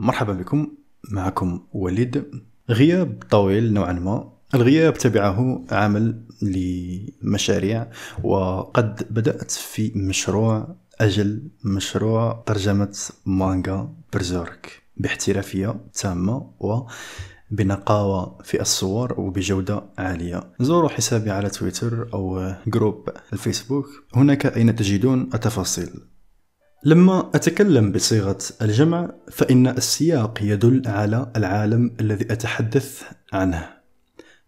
مرحبا بكم. معكم وليد. غياب طويل نوعا ما. الغياب تبعه عمل لمشاريع وقد بدأت في مشروع أجل مشروع ترجمة مانجا برزيرك باحترافية تامة وبنقاوة في الصور وبجودة عالية. زوروا حسابي على تويتر أو جروب الفيسبوك. هناك أين تجدون التفاصيل؟ لما أتكلم بصيغة الجمع فإن السياق يدل على العالم الذي أتحدث عنه.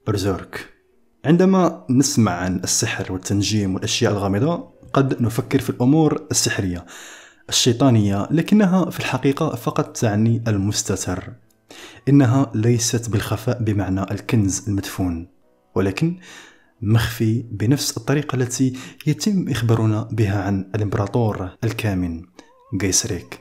برزيرك. عندما نسمع عن السحر والتنجيم والأشياء الغامضة قد نفكر في الأمور السحرية الشيطانية لكنها في الحقيقة فقط تعني المستتر. إنها ليست بالخفاء بمعنى الكنز المدفون ولكن مخفي بنفس الطريقة التي يتم إخبارنا بها عن الإمبراطور الكامن جيسريك.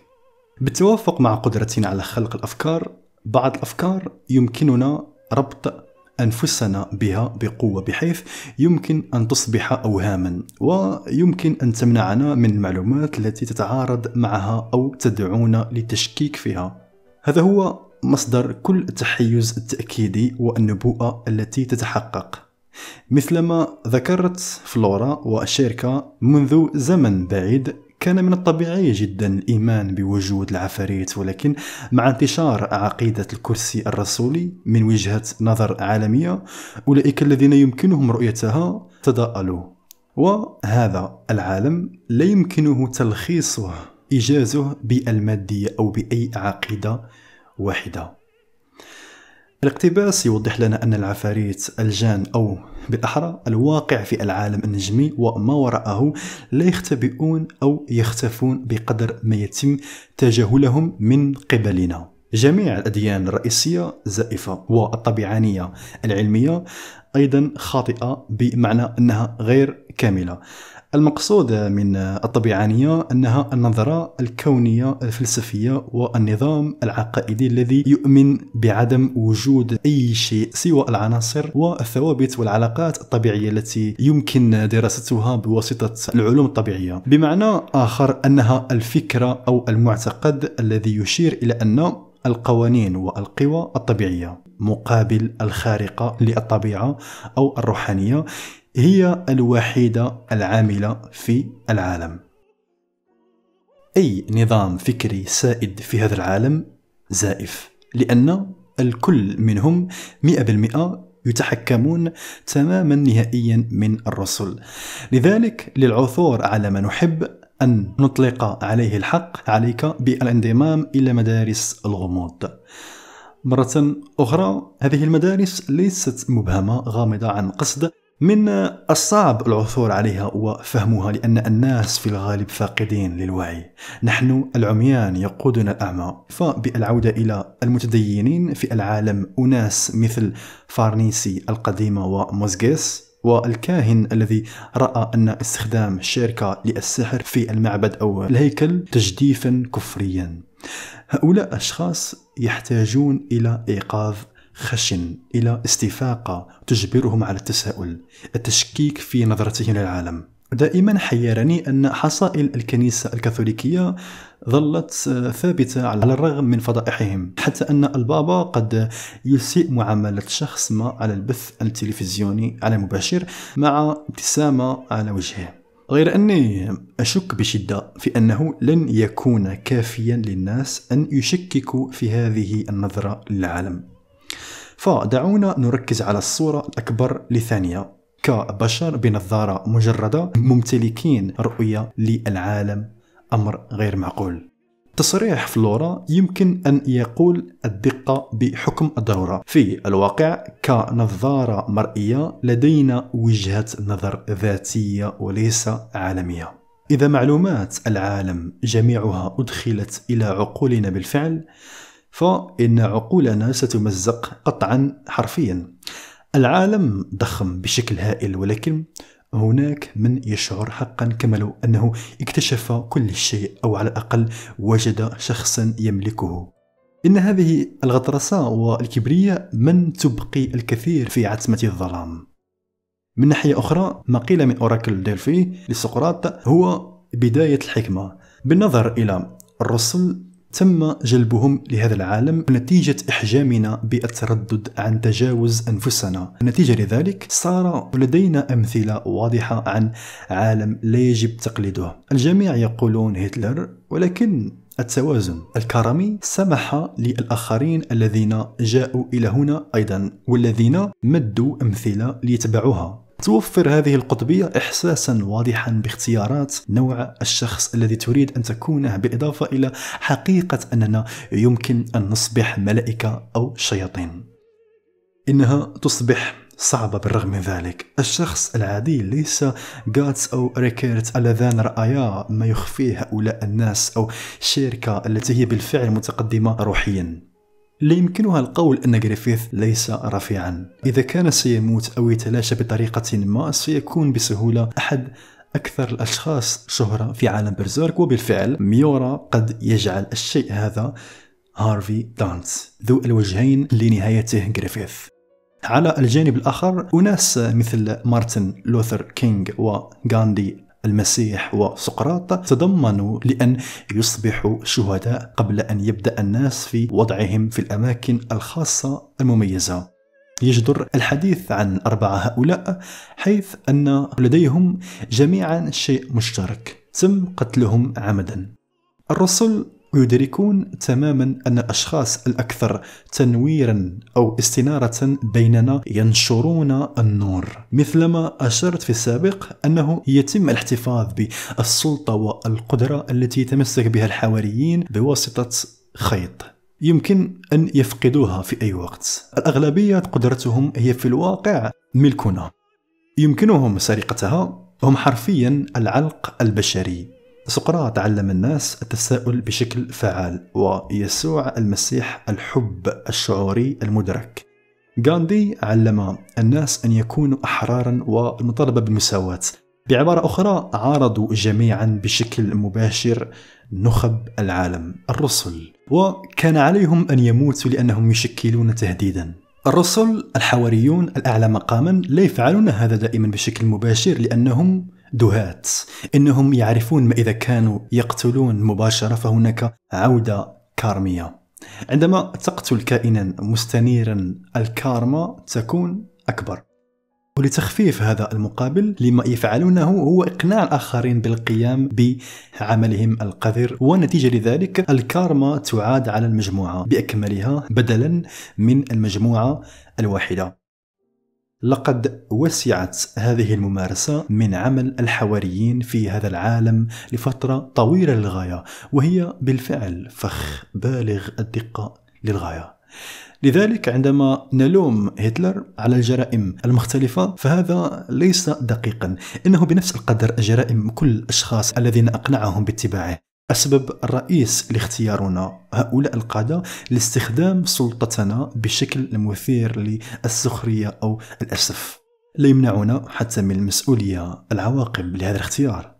بالتوافق مع قدرتنا على خلق الأفكار بعض الأفكار يمكننا ربط أنفسنا بها بقوة بحيث يمكن أن تصبح أوهاما ويمكن أن تمنعنا من المعلومات التي تتعارض معها أو تدعونا للتشكيك فيها. هذا هو مصدر كل التحيز التأكيدي والنبوءة التي تتحقق. مثلما ذكرت فلورا والشركة منذ زمن بعيد كان من الطبيعي جدا الإيمان بوجود العفاريت ولكن مع انتشار عقيدة الكرسي الرسولي من وجهة نظر عالمية أولئك الذين يمكنهم رؤيتها تضاءلوا. وهذا العالم لا يمكنه تلخيصه إيجازه بالمادية أو بأي عقيدة واحدة. الاقتباس يوضح لنا أن العفاريت الجان أو بالأحرى الواقع في العالم النجمي وما وراءه لا يختبئون أو يختفون بقدر ما يتم تجاهلهم من قبلنا. جميع الأديان الرئيسية زائفة والطبيعانية العلمية أيضا خاطئة بمعنى أنها غير كاملة. المقصود من الطبيعانية أنها النظرة الكونية الفلسفية والنظام العقائدي الذي يؤمن بعدم وجود أي شيء سوى العناصر والثوابت والعلاقات الطبيعية التي يمكن دراستها بواسطة العلوم الطبيعية. بمعنى آخر أنها الفكرة أو المعتقد الذي يشير إلى أن القوانين والقوى الطبيعية مقابل الخارقة للطبيعة أو الروحانية هي الوحيدة العاملة في العالم. أي نظام فكري سائد في هذا العالم؟ زائف لأن الكل منهم مئة بالمئة يتحكمون تماما نهائيا من الرسل. لذلك للعثور على ما نحب أن نطلق عليه الحق عليك بالانضمام إلى مدارس الغموض. مرة أخرى هذه المدارس ليست مبهمة غامضة عن قصد من الصعب العثور عليها وفهمها لأن الناس في الغالب فاقدين للوعي. نحن العميان يقودنا الأعمى. فبالعودة إلى المتدينين في العالم أناس مثل فارنيسي القديمة وموزغيس والكاهن الذي رأى أن استخدام الشركة للسحر في المعبد أو الهيكل تجديفا كفريا. هؤلاء الأشخاص يحتاجون إلى إيقاظ خشن إلى استفاقة تجبرهم على التساؤل التشكيك في نظرتهم للعالم. دائما حيرني أن حصائل الكنيسة الكاثوليكية ظلت ثابتة على الرغم من فضائحهم حتى أن البابا قد يسيء معاملة شخص ما على البث التلفزيوني على المباشر مع ابتسامة على وجهه. غير أني أشك بشدة في أنه لن يكون كافيا للناس أن يشككوا في هذه النظرة للعالم. فدعونا نركز على الصورة الأكبر لثانية. كبشر بنظارة مجردة ممتلكين رؤية للعالم. أمر غير معقول. تصريح فلورا يمكن أن يقول الدقة بحكم الضرورة. في الواقع كنظارة مرئية لدينا وجهة نظر ذاتية وليس عالمية. إذا معلومات العالم جميعها أدخلت إلى عقولنا بالفعل فإن عقولنا ستمزق قطعا حرفيا. العالم ضخم بشكل هائل ولكن هناك من يشعر حقا كما لو أنه اكتشف كل شيء أو على الأقل وجد شخصا يملكه. إن هذه الغطرسة والكبرياء من تبقي الكثير في عتمة الظلام. من ناحية أخرى ما قيل من أوراكل ديلفي لسقراط هو بداية الحكمة. بالنظر إلى الرسل تم جلبهم لهذا العالم نتيجة إحجامنا بالتردد عن تجاوز أنفسنا. نتيجة لذلك صار لدينا أمثلة واضحة عن عالم لا يجب تقليده. الجميع يقولون هتلر ولكن التوازن الكرمي سمح للآخرين الذين جاءوا إلى هنا أيضا والذين مدوا أمثلة ليتبعوها. توفر هذه القطبية إحساسا واضحا باختيارات نوع الشخص الذي تريد أن تكونه بالإضافة إلى حقيقة أننا يمكن أن نصبح ملائكة أو شياطين. إنها تصبح صعبة بالرغم من ذلك. الشخص العادي ليس غاتس أو ريكيرت اللذان رأيا ما يخفيه هؤلاء الناس أو شيركي التي هي بالفعل متقدمة روحيا. لا يمكنها القول أن جريفيث ليس رفيعا. إذا كان سيموت أو يتلاشى بطريقة ما سيكون بسهولة أحد أكثر الأشخاص شهرة في عالم برزيرك. وبالفعل ميورا قد يجعل الشيء هذا هارفي دنت ذو الوجهين لنهايته جريفيث على الجانب الآخر أناس مثل مارتن لوثر كينغ وغاندي المسيح وسقراط تضمنوا لأن يصبحوا شهداء قبل أن يبدأ الناس في وضعهم في الأماكن الخاصة المميزة. يجدر الحديث عن أربعة هؤلاء حيث أن لديهم جميعا شيء مشترك تم قتلهم عمدا. الرسل ويدركون تماما أن الأشخاص الأكثر تنويرا أو استنارة بيننا ينشرون النور مثلما أشرت في السابق أنه يتم الاحتفاظ بالسلطة والقدرة التي يتمسك بها الحواريين بواسطة خيط. يمكن أن يفقدوها في أي وقت. الأغلبية قدرتهم هي في الواقع ملكنا. يمكنهم سرقتها هم حرفيا العلق البشري. سقراط علم الناس التساؤل بشكل فعال ويسوع المسيح الحب الشعوري المدرك. غاندي علم الناس أن يكونوا أحرارا والمطالبة بالمساواة بعبارة أخرى عارضوا جميعا بشكل مباشر نخب العالم الرسل. وكان عليهم أن يموتوا لأنهم يشكلون تهديدا. الرسل الحواريون الأعلى مقاما لا يفعلون هذا دائما بشكل مباشر لأنهم دهات. إنهم يعرفون ما إذا كانوا يقتلون مباشرة فهناك عودة كارمية. عندما تقتل كائنا مستنيرا الكارما تكون أكبر. ولتخفيف هذا المقابل لما يفعلونه هو إقناع الآخرين بالقيام بعملهم القذر. ونتيجة لذلك الكارما تعاد على المجموعة بأكملها بدلا من المجموعة الواحدة. لقد وسعت هذه الممارسة من عمل الحواريين في هذا العالم لفترة طويلة للغاية وهي بالفعل فخ بالغ الدقة للغاية. لذلك عندما نلوم هتلر على الجرائم المختلفة فهذا ليس دقيقا إنه بنفس القدر جرائم كل الأشخاص الذين أقنعهم باتباعه. السبب الرئيس لاختيارنا هؤلاء القادة لاستخدام سلطتنا بشكل مثير للسخرية أو الأسف. لا يمنعنا حتى من المسؤولية العواقب لهذا الاختيار.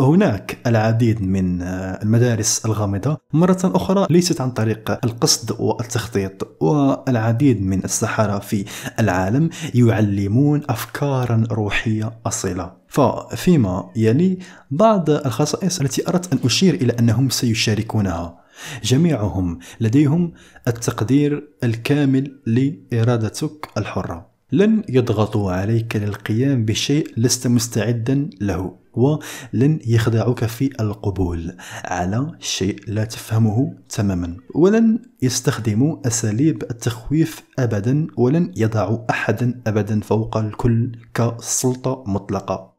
هناك العديد من المدارس الغامضة مرة أخرى ليست عن طريق القصد والتخطيط والعديد من السحرة في العالم يعلمون أفكارا روحية أصيلة. ففيما يلي بعض الخصائص التي أردت أن أشير إلى أنهم سيشاركونها. جميعهم لديهم التقدير الكامل لإرادتك الحرة. لن يضغطوا عليك للقيام بشيء لست مستعدا له ولن يخدعوك في القبول على شيء لا تفهمه تماما. ولن يستخدموا أساليب التخويف ابدا ولن يضعوا احدا ابدا فوق الكل كسلطة مطلقة.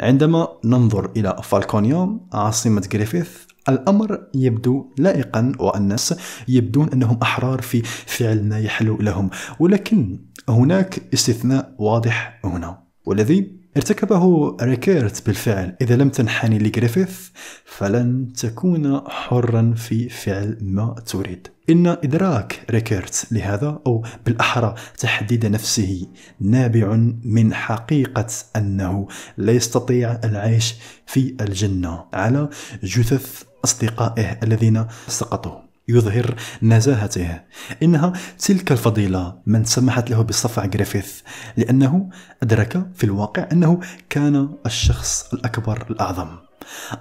عندما ننظر إلى فالكونيا عاصمة جريفيث الأمر يبدو لائقا والناس يبدون أنهم أحرار في فعل ما يحلو لهم ولكن هناك استثناء واضح هنا والذي ارتكبه ريكيرت بالفعل. إذا لم تنحني لجريفيث فلن تكون حرا في فعل ما تريد. إن إدراك ريكيرت لهذا أو بالأحرى تحديد نفسه نابع من حقيقة أنه لا يستطيع العيش في الجنة على جثث أصدقائه الذين سقطوا يظهر نزاهته. إنها تلك الفضيلة من سمحت له بصفع جريفيث لأنه أدرك في الواقع أنه كان الشخص الأكبر الأعظم.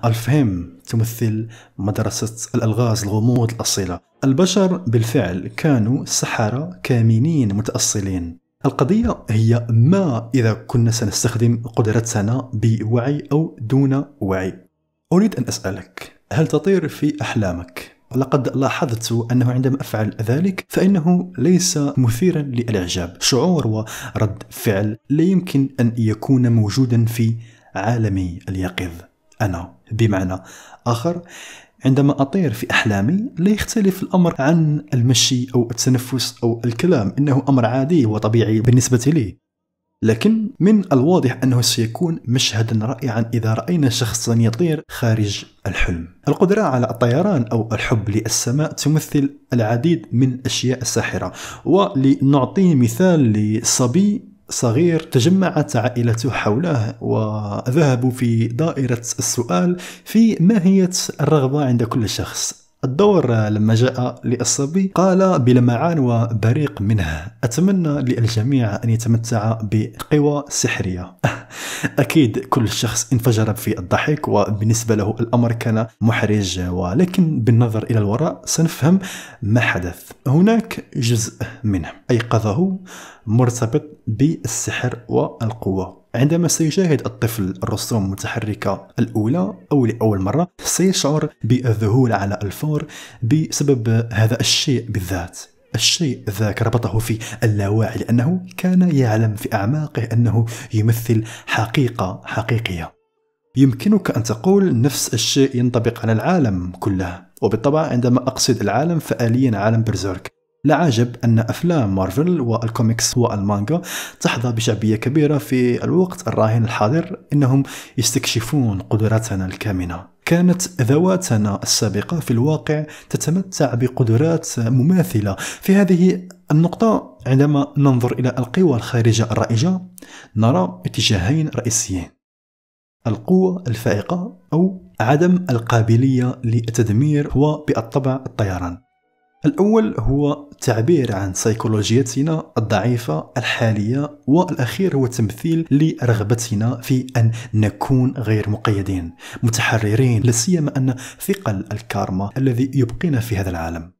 الفهم تمثل مدرسة الألغاز الغموض الأصيلة. البشر بالفعل كانوا سحرة كامنين متأصلين. القضية هي ما إذا كنا سنستخدم قدرتنا بوعي أو دون وعي. أريد أن أسألك هل تطير في أحلامك؟ لقد لاحظت أنه عندما أفعل ذلك فإنه ليس مثيرا للإعجاب. شعور ورد فعل لا يمكن أن يكون موجودا في عالمي اليقظ. أنا بمعنى آخر عندما أطير في أحلامي لا يختلف الأمر عن المشي أو التنفس أو الكلام. إنه أمر عادي وطبيعي بالنسبة لي. لكن من الواضح أنه سيكون مشهدا رائعا إذا رأينا شخصا يطير خارج الحلم. القدرة على الطيران أو الحب للسماء تمثل العديد من الأشياء الساحرة ولنعطي مثال لصبي صغير تجمعت عائلته حوله وذهبوا في دائرة السؤال في ماهية الرغبة عند كل شخص. الدور لما جاء للصبي قال بلمعان وبريق منه أتمنى للجميع أن يتمتع بقوى سحرية. أكيد كل شخص انفجر في الضحك وبالنسبة له الأمر كان محرج ولكن بالنظر إلى الوراء سنفهم ما حدث. هناك جزء منه. أيقظه مرتبط بالسحر والقوة. عندما سيشاهد الطفل الرسوم المتحركة الأولى أو لأول مرة سيشعر بالذهول على الفور بسبب هذا الشيء بالذات. الشيء ذاك ربطه في اللاواعي لأنه كان يعلم في أعماقه أنه يمثل حقيقة حقيقية. يمكنك أن تقول نفس الشيء ينطبق على العالم كله. وبالطبع عندما أقصد العالم فآليا عالم برزيرك. لا عجب أن أفلام مارفل والكوميكس والمانجا تحظى بشعبية كبيرة في الوقت الراهن الحاضر إنهم يستكشفون قدراتنا الكامنة. كانت ذواتنا السابقة في الواقع تتمتع بقدرات مماثلة. في هذه النقطة عندما ننظر إلى القوى الخارجة الرائجة نرى اتجاهين رئيسيين القوة الفائقة أو عدم القابلية للتدمير هو بالطبع الطيران. الأول هو تعبير عن سيكولوجيتنا الضعيفة الحالية والأخير هو تمثيل لرغبتنا في أن نكون غير مقيدين متحررين لا سيما أن ثقل الكارما الذي يبقينا في هذا العالم.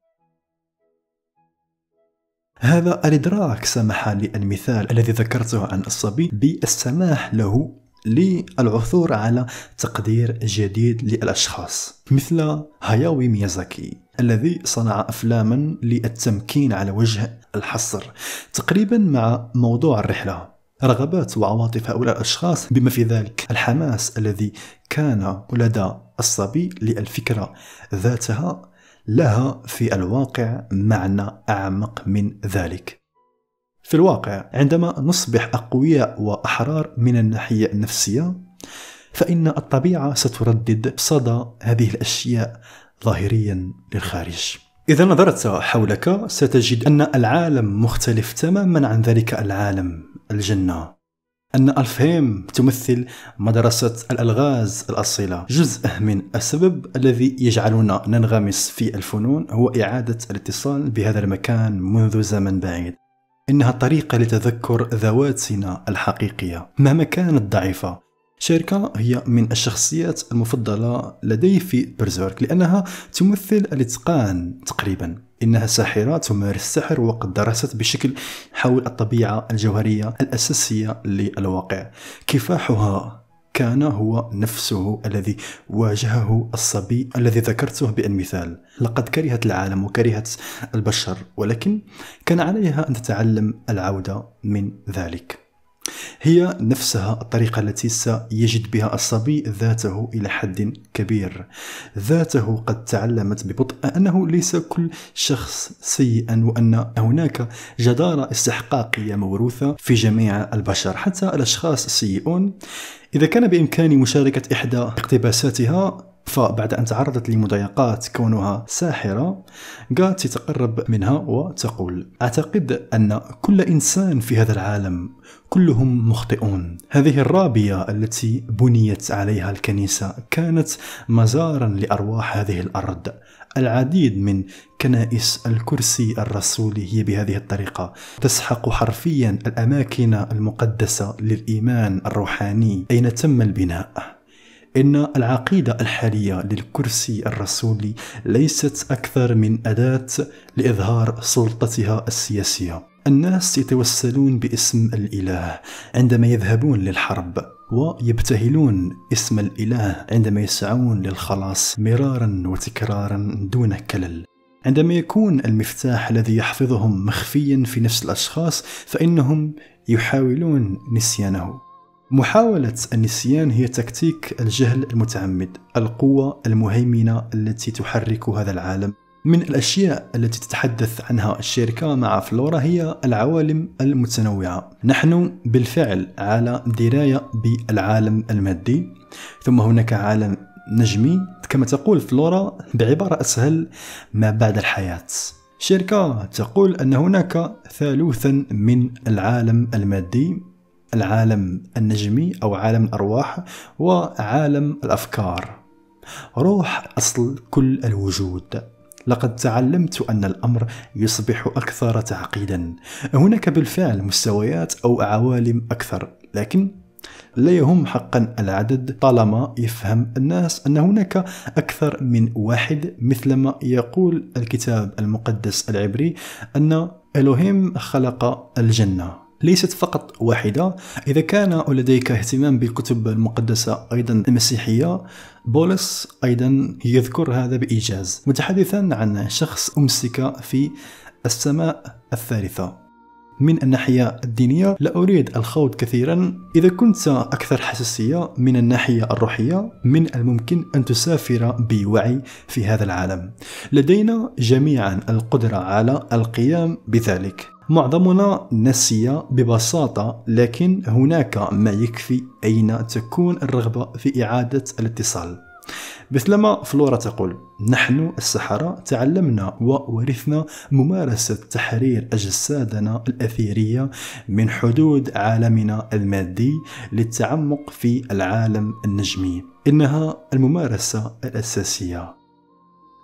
هذا الإدراك سمح للمثال الذي ذكرته عن الصبي بالسماح له للعثور على تقدير جديد للأشخاص مثل هاياوي ميازاكي. الذي صنع أفلاما للتمكين على وجه الحصر تقريبا مع موضوع الرحلة. رغبات وعواطف هؤلاء الأشخاص بما في ذلك الحماس الذي كان لدى الصبي للفكرة ذاتها لها في الواقع معنى أعمق من ذلك. في الواقع عندما نصبح أقوياء وأحرار من الناحية النفسية فإن الطبيعة ستردد صدى هذه الأشياء ظاهريا للخارج. إذا نظرت حولك ستجد أن العالم مختلف تماما عن ذلك العالم الجنة. أن الفهم تمثل مدرسة الألغاز الأصيلة. جزء من السبب الذي يجعلنا ننغمس في الفنون هو إعادة الاتصال بهذا المكان منذ زمن بعيد. إنها طريقة لتذكر ذواتنا الحقيقية. مهما كانت ضعيفة شركة هي من الشخصيات المفضلة لدي في برزيرك لأنها تمثل الإتقان تقريبا. إنها ساحرة تمارس السحر وقد درست بشكل حول الطبيعة الجوهرية الأساسية للواقع. كفاحها كان هو نفسه الذي واجهه الصبي الذي ذكرته بالمثال لقد كرهت العالم وكرهت البشر ولكن كان عليها أن تتعلم العودة من ذلك. هي نفسها الطريقة التي سيجد بها الصبي ذاته إلى حد كبير. ذاته قد تعلمت ببطء أنه ليس كل شخص سيئا وأن هناك جدارة استحقاقية موروثة في جميع البشر حتى الأشخاص السيئون. إذا كان بإمكاني مشاركة إحدى اقتباساتها فبعد أن تعرضت لمضايقات كونها ساحرة قالت تتقرب منها وتقول أعتقد أن كل إنسان في هذا العالم كلهم مخطئون. هذه الرابية التي بنيت عليها الكنيسة كانت مزارا لأرواح هذه الأرض. العديد من كنائس الكرسي الرسولي هي بهذه الطريقة. تسحق حرفيا الأماكن المقدسة للإيمان الروحاني أين تم البناء؟ إن العقيدة الحالية للكرسي الرسولي ليست أكثر من أداة لإظهار سلطتها السياسية. الناس يتوسلون باسم الإله عندما يذهبون للحرب ويبتهلون اسم الإله عندما يسعون للخلاص مرارا وتكرارا دون كلل. عندما يكون المفتاح الذي يحفظهم مخفيا في نفس الأشخاص فإنهم يحاولون نسيانه. محاولة النسيان هي تكتيك الجهل المتعمد القوة المهيمنة التي تحرك هذا العالم. من الأشياء التي تتحدث عنها الشركة مع فلورا هي العوالم المتنوعة. نحن بالفعل على دراية بالعالم المادي ثم هناك عالم نجمي. كما تقول فلورا بعبارة أسهل ما بعد الحياة. شركة تقول أن هناك ثالوثا من العالم المادي. العالم النجمي أو عالم الأرواح وعالم الأفكار. روح أصل كل الوجود. لقد تعلمت أن الأمر يصبح أكثر تعقيدا. هناك بالفعل مستويات أو عوالم أكثر لكن لا يهم حقا العدد طالما يفهم الناس أن هناك أكثر من واحد مثلما يقول الكتاب المقدس العبري أن إلهيم خلق الجنة. ليست فقط واحدة. إذا كان لديك اهتمام بالكتب المقدسة أيضا المسيحية بولس أيضا يذكر هذا بإيجاز. متحدثا عن شخص أمسك في السماء الثالثة. من الناحية الدينية لا أريد الخوض كثيرا. إذا كنت أكثر حساسية من الناحية الروحية من الممكن أن تسافر بوعي في هذا العالم. لدينا جميعا القدرة على القيام بذلك. معظمنا نسي ببساطة لكن هناك ما يكفي أين تكون الرغبة في إعادة الاتصال. مثلما فلورا تقول نحن السحرة تعلمنا وورثنا ممارسة تحرير أجسادنا الأثيرية من حدود عالمنا المادي للتعمق في العالم النجمي. إنها الممارسة الأساسية.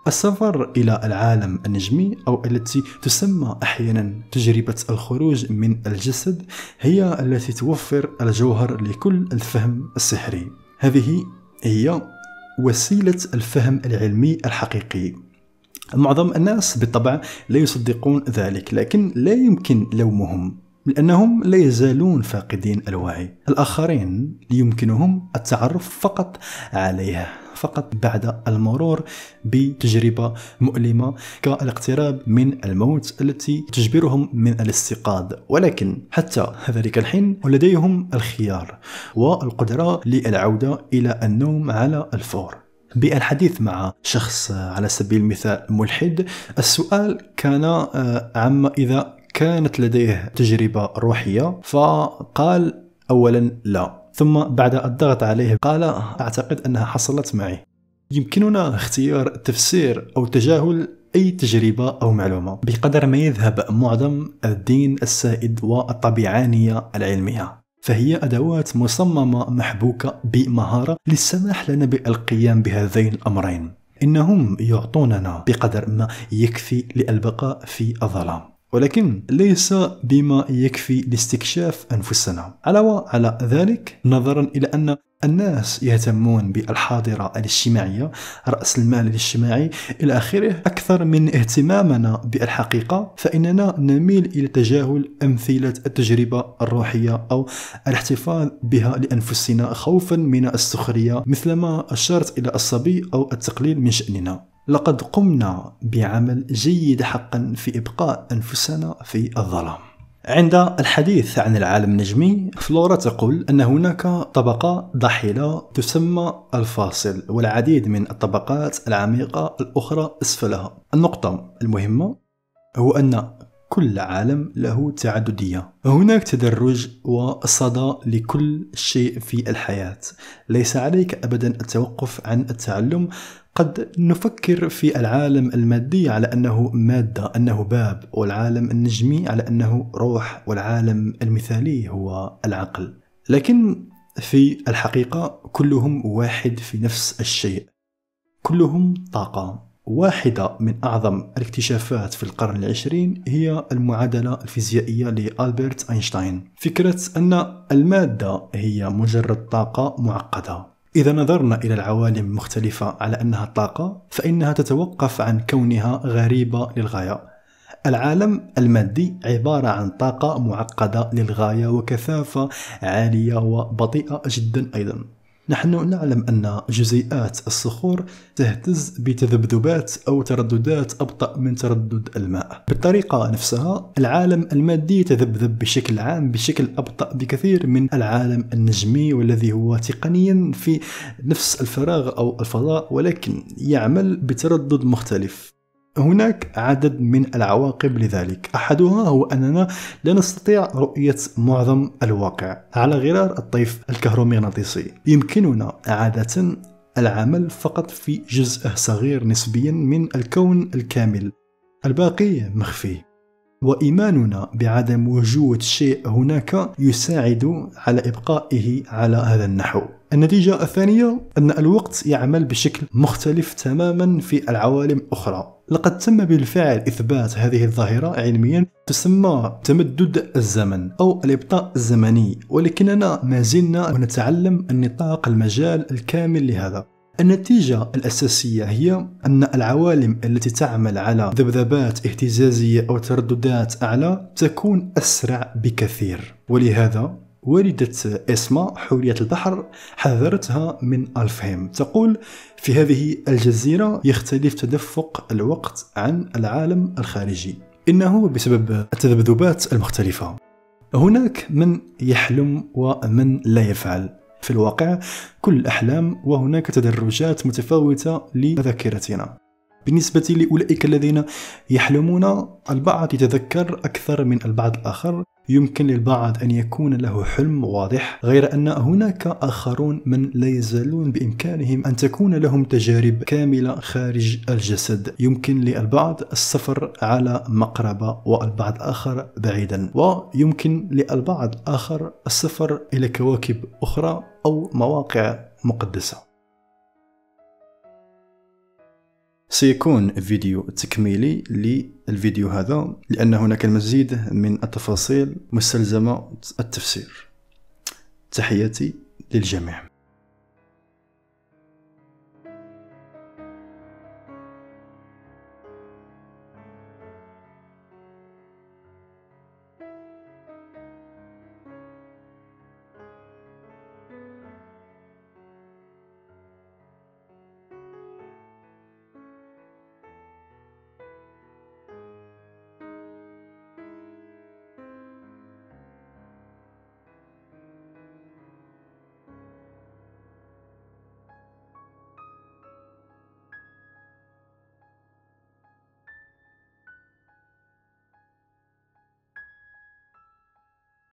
السفر إلى العالم النجمي أو التي تسمى أحيانا تجربة الخروج من الجسد هي التي توفر الجوهر لكل الفهم السحري. هذه هي وسيلة الفهم العلمي الحقيقي. معظم الناس بالطبع لا يصدقون ذلك لكن لا يمكن لومهم. لأنهم لا يزالون فاقدين الوعي. الآخرين يمكنهم التعرف فقط عليها فقط بعد المرور بتجربة مؤلمة كالاقتراب من الموت التي تجبرهم من الاستيقاظ. ولكن حتى ذلك الحين لديهم الخيار والقدرة للعودة إلى النوم على الفور. بالحديث مع شخص على سبيل المثال ملحد السؤال كان آه، عما إذا كانت لديه تجربة روحية فقال أولا لا. ثم بعد الضغط عليه قال أعتقد أنها حصلت معي. يمكننا اختيار تفسير أو تجاهل أي تجربة أو معلومة. بقدر ما يذهب معظم الدين السائد والطبيعانية العلمية. فهي أدوات مصممة محبوكة بمهارة للسماح لنا بالقيام بهذين الأمرين. إنهم يعطوننا بقدر ما يكفي للبقاء في الظلام. ولكن ليس بما يكفي لاستكشاف أنفسنا. علاوة على ذلك نظرا إلى أن الناس يهتمون بالحاضرة الاجتماعية رأس المال الاجتماعي إلى آخره أكثر من اهتمامنا بالحقيقة فإننا نميل إلى تجاهل أمثلة التجربة الروحية أو الاحتفاظ بها لأنفسنا خوفا من السخرية مثلما أشرت إلى الصبي أو التقليل من شأننا. لقد قمنا بعمل جيد حقا في إبقاء أنفسنا في الظلام. عند الحديث عن العالم النجمي فلورا تقول أن هناك طبقة ضحلة تسمى الفاصل والعديد من الطبقات العميقة الأخرى أسفلها. النقطة المهمة هو أن كل عالم له تعددية. هناك تدرج وصدى لكل شيء في الحياة. ليس عليك أبدا التوقف عن التعلم قد نفكر في العالم المادي على أنه مادة أنه باب والعالم النجمي على أنه روح والعالم المثالي هو العقل. لكن في الحقيقة كلهم واحد في نفس الشيء. كلهم طاقة. واحدة من أعظم الاكتشافات في القرن العشرين هي المعادلة الفيزيائية لألبرت أينشتاين. فكرة أن المادة هي مجرد طاقة معقدة. إذا نظرنا إلى العوالم المختلفة على أنها طاقة فإنها تتوقف عن كونها غريبة للغاية. العالم المادي عبارة عن طاقة معقدة للغاية وكثافة عالية وبطيئة جدا أيضا. نحن نعلم أن جزيئات الصخور تهتز بتذبذبات أو ترددات أبطأ من تردد الماء. بالطريقة نفسها العالم المادي يتذبذب بشكل عام بشكل أبطأ بكثير من العالم النجمي والذي هو تقنيا في نفس الفراغ أو الفضاء ولكن يعمل بتردد مختلف. هناك عدد من العواقب لذلك. أحدها هو أننا لا نستطيع رؤية معظم الواقع على غرار الطيف الكهرومغناطيسي. يمكننا عادة العمل فقط في جزء صغير نسبيا من الكون الكامل. الباقي مخفي. وإيماننا بعدم وجود شيء هناك يساعد على إبقائه على هذا النحو. النتيجة الثانية أن الوقت يعمل بشكل مختلف تماما في العوالم الأخرى لقد تم بالفعل إثبات هذه الظاهرة علميا تسمى تمدد الزمن أو الإبطاء الزمني ولكننا ما زلنا نتعلم النطاق المجال الكامل لهذا. النتيجة الأساسية هي أن العوالم التي تعمل على ذبذبات اهتزازية أو ترددات أعلى تكون أسرع بكثير. ولهذا والدة إسما حورية البحر حذرتها من ألفهيم تقول في هذه الجزيرة يختلف تدفق الوقت عن العالم الخارجي. إنه بسبب التذبذبات المختلفة. هناك من يحلم ومن لا يفعل. في الواقع كل الأحلام وهناك تدرجات متفاوتة لذاكرتنا. بالنسبة لأولئك الذين يحلمون البعض يتذكر أكثر من البعض الآخر. يمكن للبعض أن يكون له حلم واضح غير أن هناك آخرون من لا يزالون بإمكانهم أن تكون لهم تجارب كاملة خارج الجسد. يمكن للبعض السفر على مقربة والبعض آخر بعيدا. ويمكن للبعض آخر السفر إلى كواكب أخرى أو مواقع مقدسة. سيكون فيديو تكميلي للفيديو هذا لأن هناك المزيد من التفاصيل مستلزمة التفسير. تحياتي للجميع.